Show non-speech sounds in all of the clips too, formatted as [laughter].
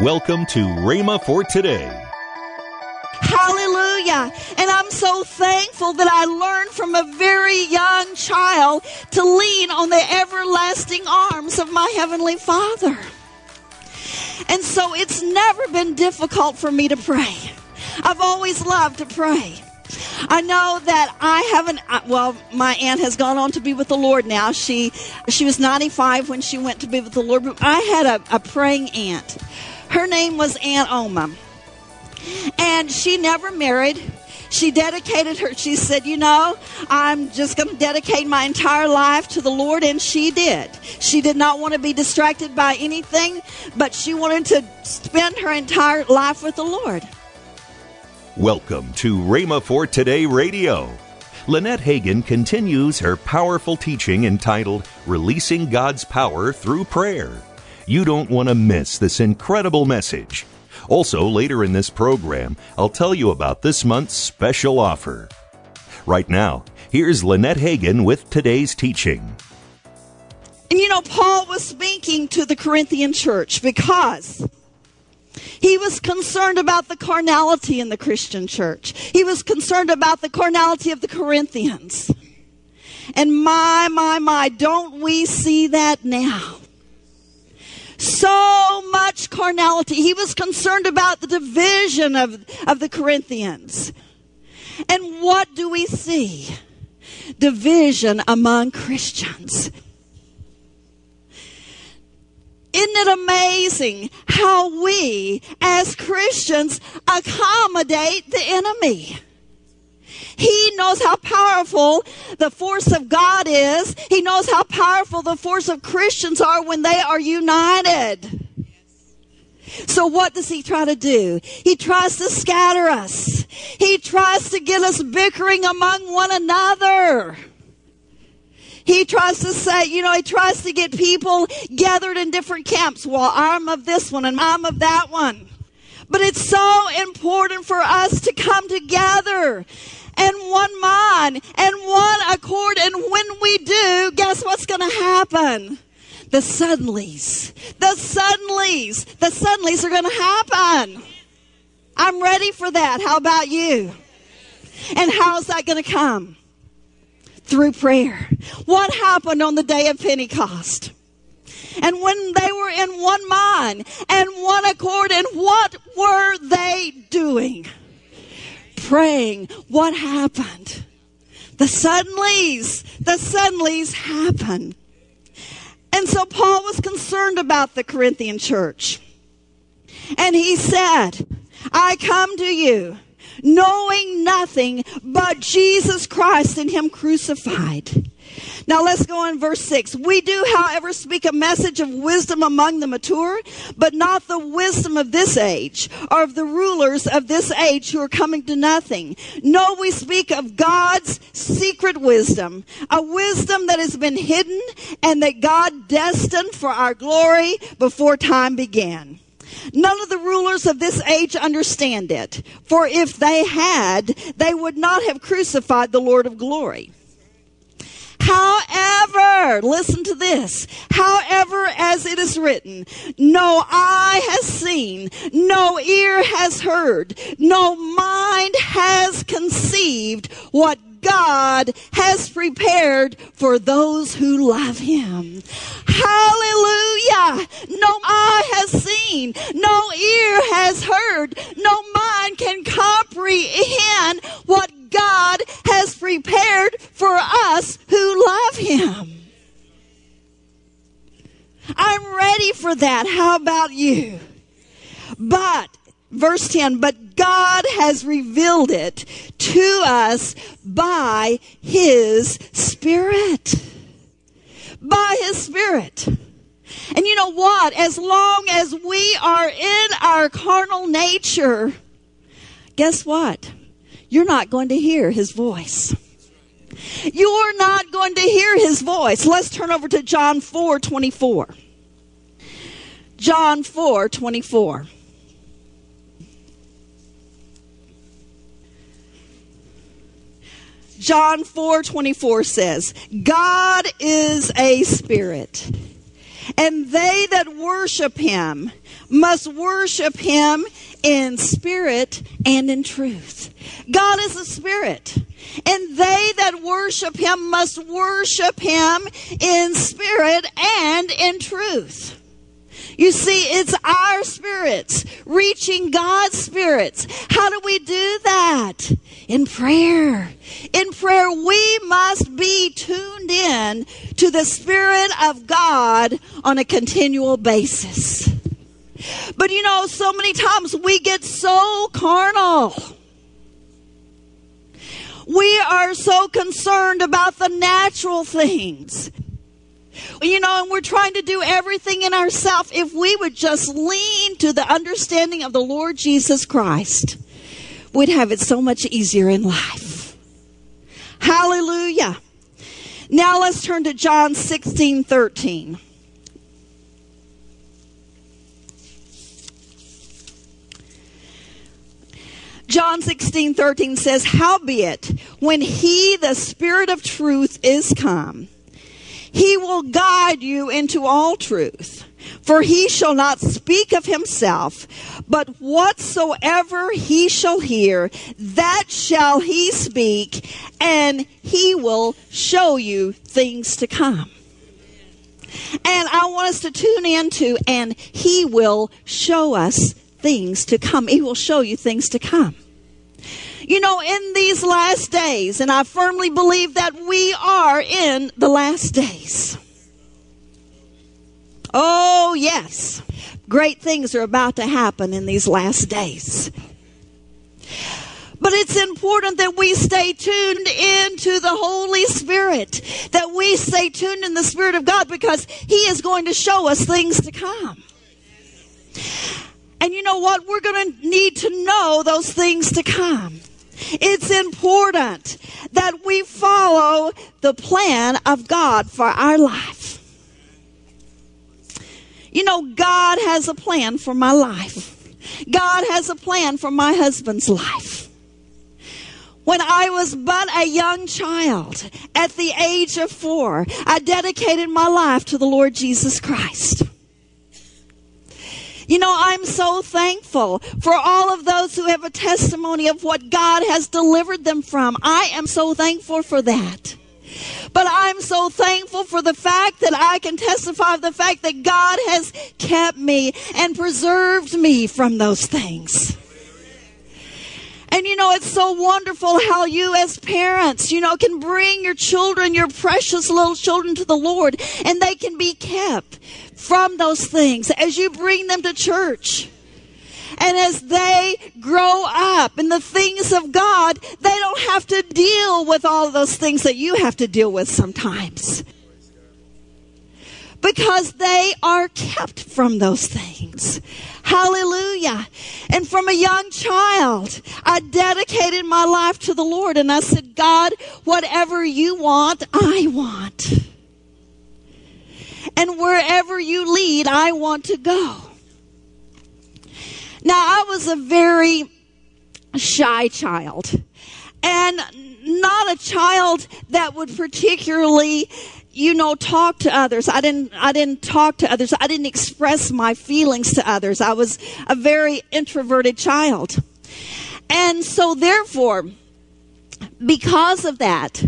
Welcome to Rhema for today. Hallelujah. And I'm so thankful that I learned from a very young child to lean on the everlasting arms of my Heavenly Father. And so it's never been difficult for me to pray. I've always loved to pray. I know that I haven't. uh, Well, my aunt has gone on to be with the Lord now. She she was 95 when she went to be with the Lord. But I had a, a praying aunt. Her name was Aunt Oma, and she never married. She dedicated her. She said, "You know, I'm just going to dedicate my entire life to the Lord," and she did. She did not want to be distracted by anything, but she wanted to spend her entire life with the Lord. Welcome to Rhema for Today Radio. Lynette Hagin continues her powerful teaching entitled Releasing God's Power Through Prayer. You don't want to miss this incredible message. Also, later in this program, I'll tell you about this month's special offer. Right now, here's Lynette Hagin with today's teaching. And you know, Paul was speaking to the Corinthian church because he was concerned about the carnality in the Christian church. He was concerned about the carnality of the Corinthians. And my, my, my, don't we see that now? So much carnality. He was concerned about the division of, of the Corinthians. And what do we see? Division among Christians. Isn't it amazing how we as Christians accommodate the enemy? He knows how powerful the force of God is. He knows how powerful the force of Christians are when they are united. So what does he try to do? He tries to scatter us. He tries to get us bickering among one another. He tries to say, you know, he tries to get people gathered in different camps. Well, I'm of this one and I'm of that one. But it's so important for us to come together and one mind and one accord. And when we do, guess what's going to happen? The suddenlies, the suddenlies, the suddenlies are going to happen. I'm ready for that. How about you? And how's that going to come? through prayer. What happened on the day of Pentecost? And when they were in one mind and one accord, and what were they doing? Praying. What happened? The suddenlies, the suddenlies happened. And so Paul was concerned about the Corinthian church. And he said, I come to you knowing nothing but Jesus Christ and Him crucified. Now let's go on verse 6. We do, however, speak a message of wisdom among the mature, but not the wisdom of this age, or of the rulers of this age who are coming to nothing. No, we speak of God's secret wisdom, a wisdom that has been hidden and that God destined for our glory before time began. None of the rulers of this age understand it, for if they had, they would not have crucified the Lord of glory. However, listen to this. However, as it is written, no eye has seen, no ear has heard, no mind has conceived what God has prepared for those who love him. Hallelujah. No eye has seen, no ear has heard, no mind can comprehend what God has prepared for us who love him. I'm ready that. How about you? But verse 10, but God has revealed it to us by His Spirit. By His Spirit. And you know what? As long as we are in our carnal nature, guess what? You're not going to hear His voice. You're not going to hear His voice. Let's turn over to John 4 24. John 4 24. John 4 24 says, God is a spirit. And they that worship him must worship him in spirit and in truth. God is a spirit. And they that worship him must worship him in spirit and in truth. You see, it's our spirits reaching God's spirits. How do we do that? In prayer. In prayer, we must be tuned in to the Spirit of God on a continual basis. But you know, so many times we get so carnal. We are so concerned about the natural things. You know, and we're trying to do everything in ourselves. If we would just lean to the understanding of the Lord Jesus Christ, we'd have it so much easier in life. Hallelujah. Now let's turn to John 16 13. John 16, 13 says, Howbeit, when he, the Spirit of truth, is come, he will guide you into all truth. For he shall not speak of himself, but whatsoever he shall hear, that shall he speak, and he will show you things to come. And I want us to tune into, and he will show us things to come. He will show you things to come. You know, in these last days, and I firmly believe that we are in the last days. Oh, yes. Great things are about to happen in these last days. But it's important that we stay tuned into the Holy Spirit, that we stay tuned in the Spirit of God because He is going to show us things to come. And you know what? We're going to need to know those things to come. It's important that we follow the plan of God for our life. You know, God has a plan for my life. God has a plan for my husband's life. When I was but a young child, at the age of four, I dedicated my life to the Lord Jesus Christ. You know, I'm so thankful for all of those who have a testimony of what God has delivered them from. I am so thankful for that. But I'm so thankful for the fact that I can testify of the fact that God has kept me and preserved me from those things. And you know, it's so wonderful how you as parents, you know, can bring your children, your precious little children to the Lord and they can be kept from those things as you bring them to church. And as they grow up in the things of God, they don't have to deal with all those things that you have to deal with sometimes. Because they are kept from those things. Hallelujah. And from a young child, I dedicated my life to the Lord and I said, God, whatever you want, I want. And wherever you lead, I want to go. Now, I was a very shy child and not a child that would particularly you know talk to others. I didn't i didn't talk to others. I didn't express my feelings to others. I was a very introverted child. And so therefore because of that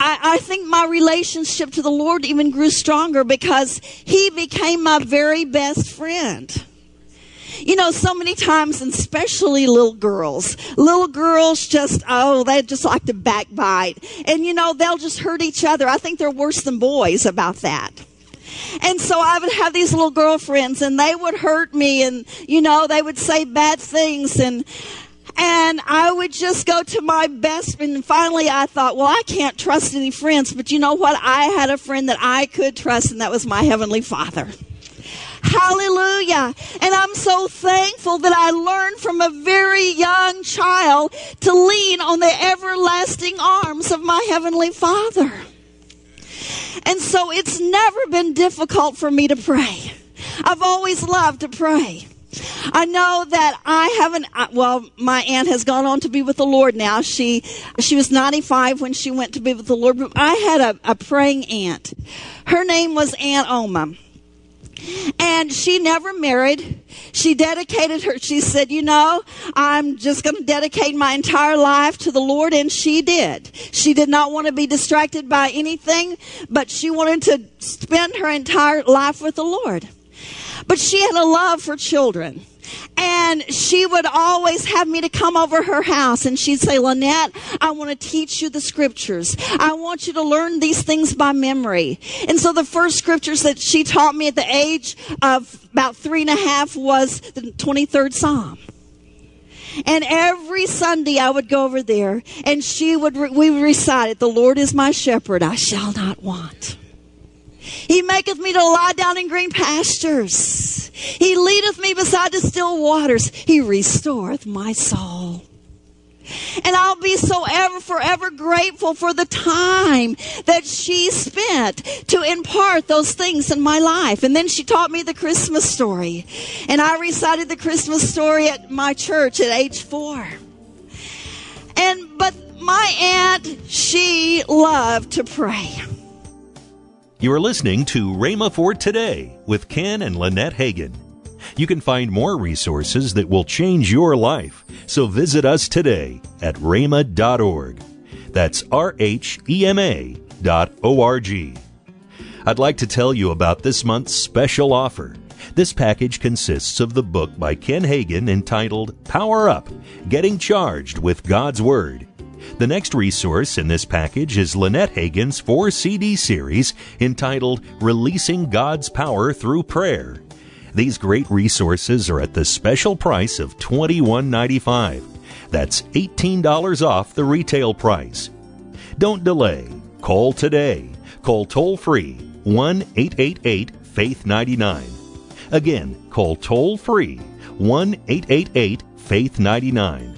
I, I think my relationship to the Lord even grew stronger because He became my very best friend. You know, so many times, and especially little girls, little girls just, oh, they just like to backbite. And you know, they'll just hurt each other. I think they're worse than boys about that. And so I would have these little girlfriends and they would hurt me and, you know, they would say bad things and, and I would just go to my best friend. And finally, I thought, well, I can't trust any friends. But you know what? I had a friend that I could trust, and that was my Heavenly Father. Hallelujah. And I'm so thankful that I learned from a very young child to lean on the everlasting arms of my Heavenly Father. And so it's never been difficult for me to pray. I've always loved to pray. I know that I haven't, well, my aunt has gone on to be with the Lord now. She, she was 95 when she went to be with the Lord. But I had a, a praying aunt. Her name was Aunt Oma. And she never married. She dedicated her, she said, you know, I'm just going to dedicate my entire life to the Lord. And she did. She did not want to be distracted by anything, but she wanted to spend her entire life with the Lord. But she had a love for children. And she would always have me to come over her house and she'd say, Lynette, I want to teach you the scriptures. I want you to learn these things by memory. And so the first scriptures that she taught me at the age of about three and a half was the 23rd Psalm. And every Sunday I would go over there and she would, we would recite it. The Lord is my shepherd. I shall not want. He maketh me to lie down in green pastures. He leadeth me beside the still waters. He restoreth my soul. And I'll be so ever, forever grateful for the time that she spent to impart those things in my life. And then she taught me the Christmas story. And I recited the Christmas story at my church at age four. And, but my aunt, she loved to pray. You are listening to Rhema for Today with Ken and Lynette Hagin. You can find more resources that will change your life, so visit us today at rhema.org. That's R H E M A dot O R G. I'd like to tell you about this month's special offer. This package consists of the book by Ken Hagin entitled Power Up Getting Charged with God's Word the next resource in this package is Lynette Hagin's four CD series entitled Releasing God's Power Through Prayer. These great resources are at the special price of $21.95. That's $18 off the retail price. Don't delay. Call today. Call toll free 1 888 Faith 99. Again, call toll free 1 888 Faith 99.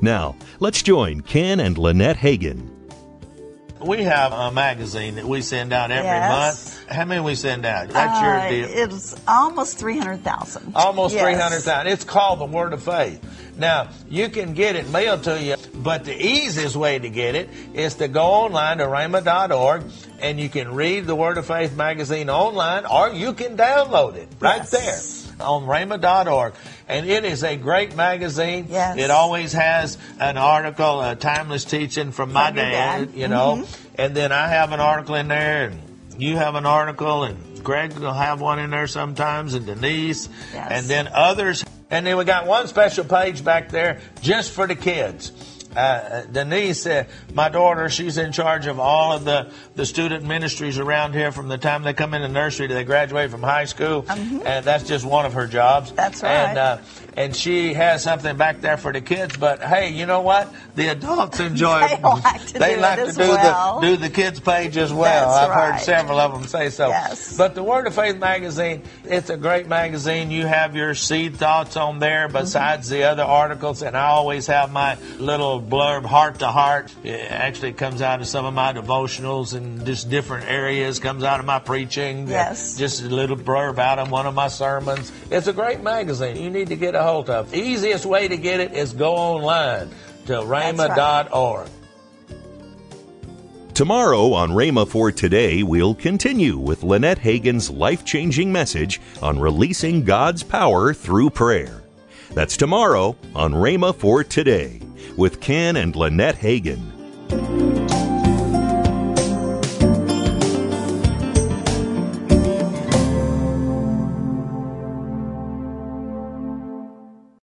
Now, let's join Ken and Lynette Hagin. We have a magazine that we send out every Yes. month. How many we send out? That's your Uh, deal. It's almost 300,000. Almost Yes. 300,000. It's called the Word of Faith. Now, you can get it mailed to you, but the easiest way to get it is to go online to rhema.org and you can read the Word of Faith magazine online or you can download it right Yes. there on rhema.org. And it is a great magazine. Yes. It always has an article, a timeless teaching from my dad, dad. you know. Mm-hmm. And then I have an article in there and you have an article and Greg will have one in there sometimes and Denise Yes. and then others. And then we got one special page back there just for the kids. Uh, Denise, uh, my daughter, she's in charge of all of the, the student ministries around here from the time they come in the nursery to they graduate from high school. And that's just one of her jobs. Mm-hmm. That's right. And, uh, and she has something back there for the kids. But hey, you know what? The adults enjoy [laughs] They like to they do like it to do well. the do the kids page as well. That's I've heard several of them say so. Yes. But the Word of Faith magazine, it's a great magazine. You have your seed thoughts on there besides mm-hmm. the other articles, and I always have my little blurb, heart to heart. It actually comes out of some of my devotionals and just different areas. Comes out of my preaching. Yes. Just a little blurb out of one of my sermons. It's a great magazine. You need to get a hold of. Easiest way to get it is go online to rhema.org. Tomorrow on Rhema for Today, we'll continue with Lynette Hagin's life changing message on releasing God's power through prayer. That's tomorrow on Rhema for Today with Ken and Lynette Hagin.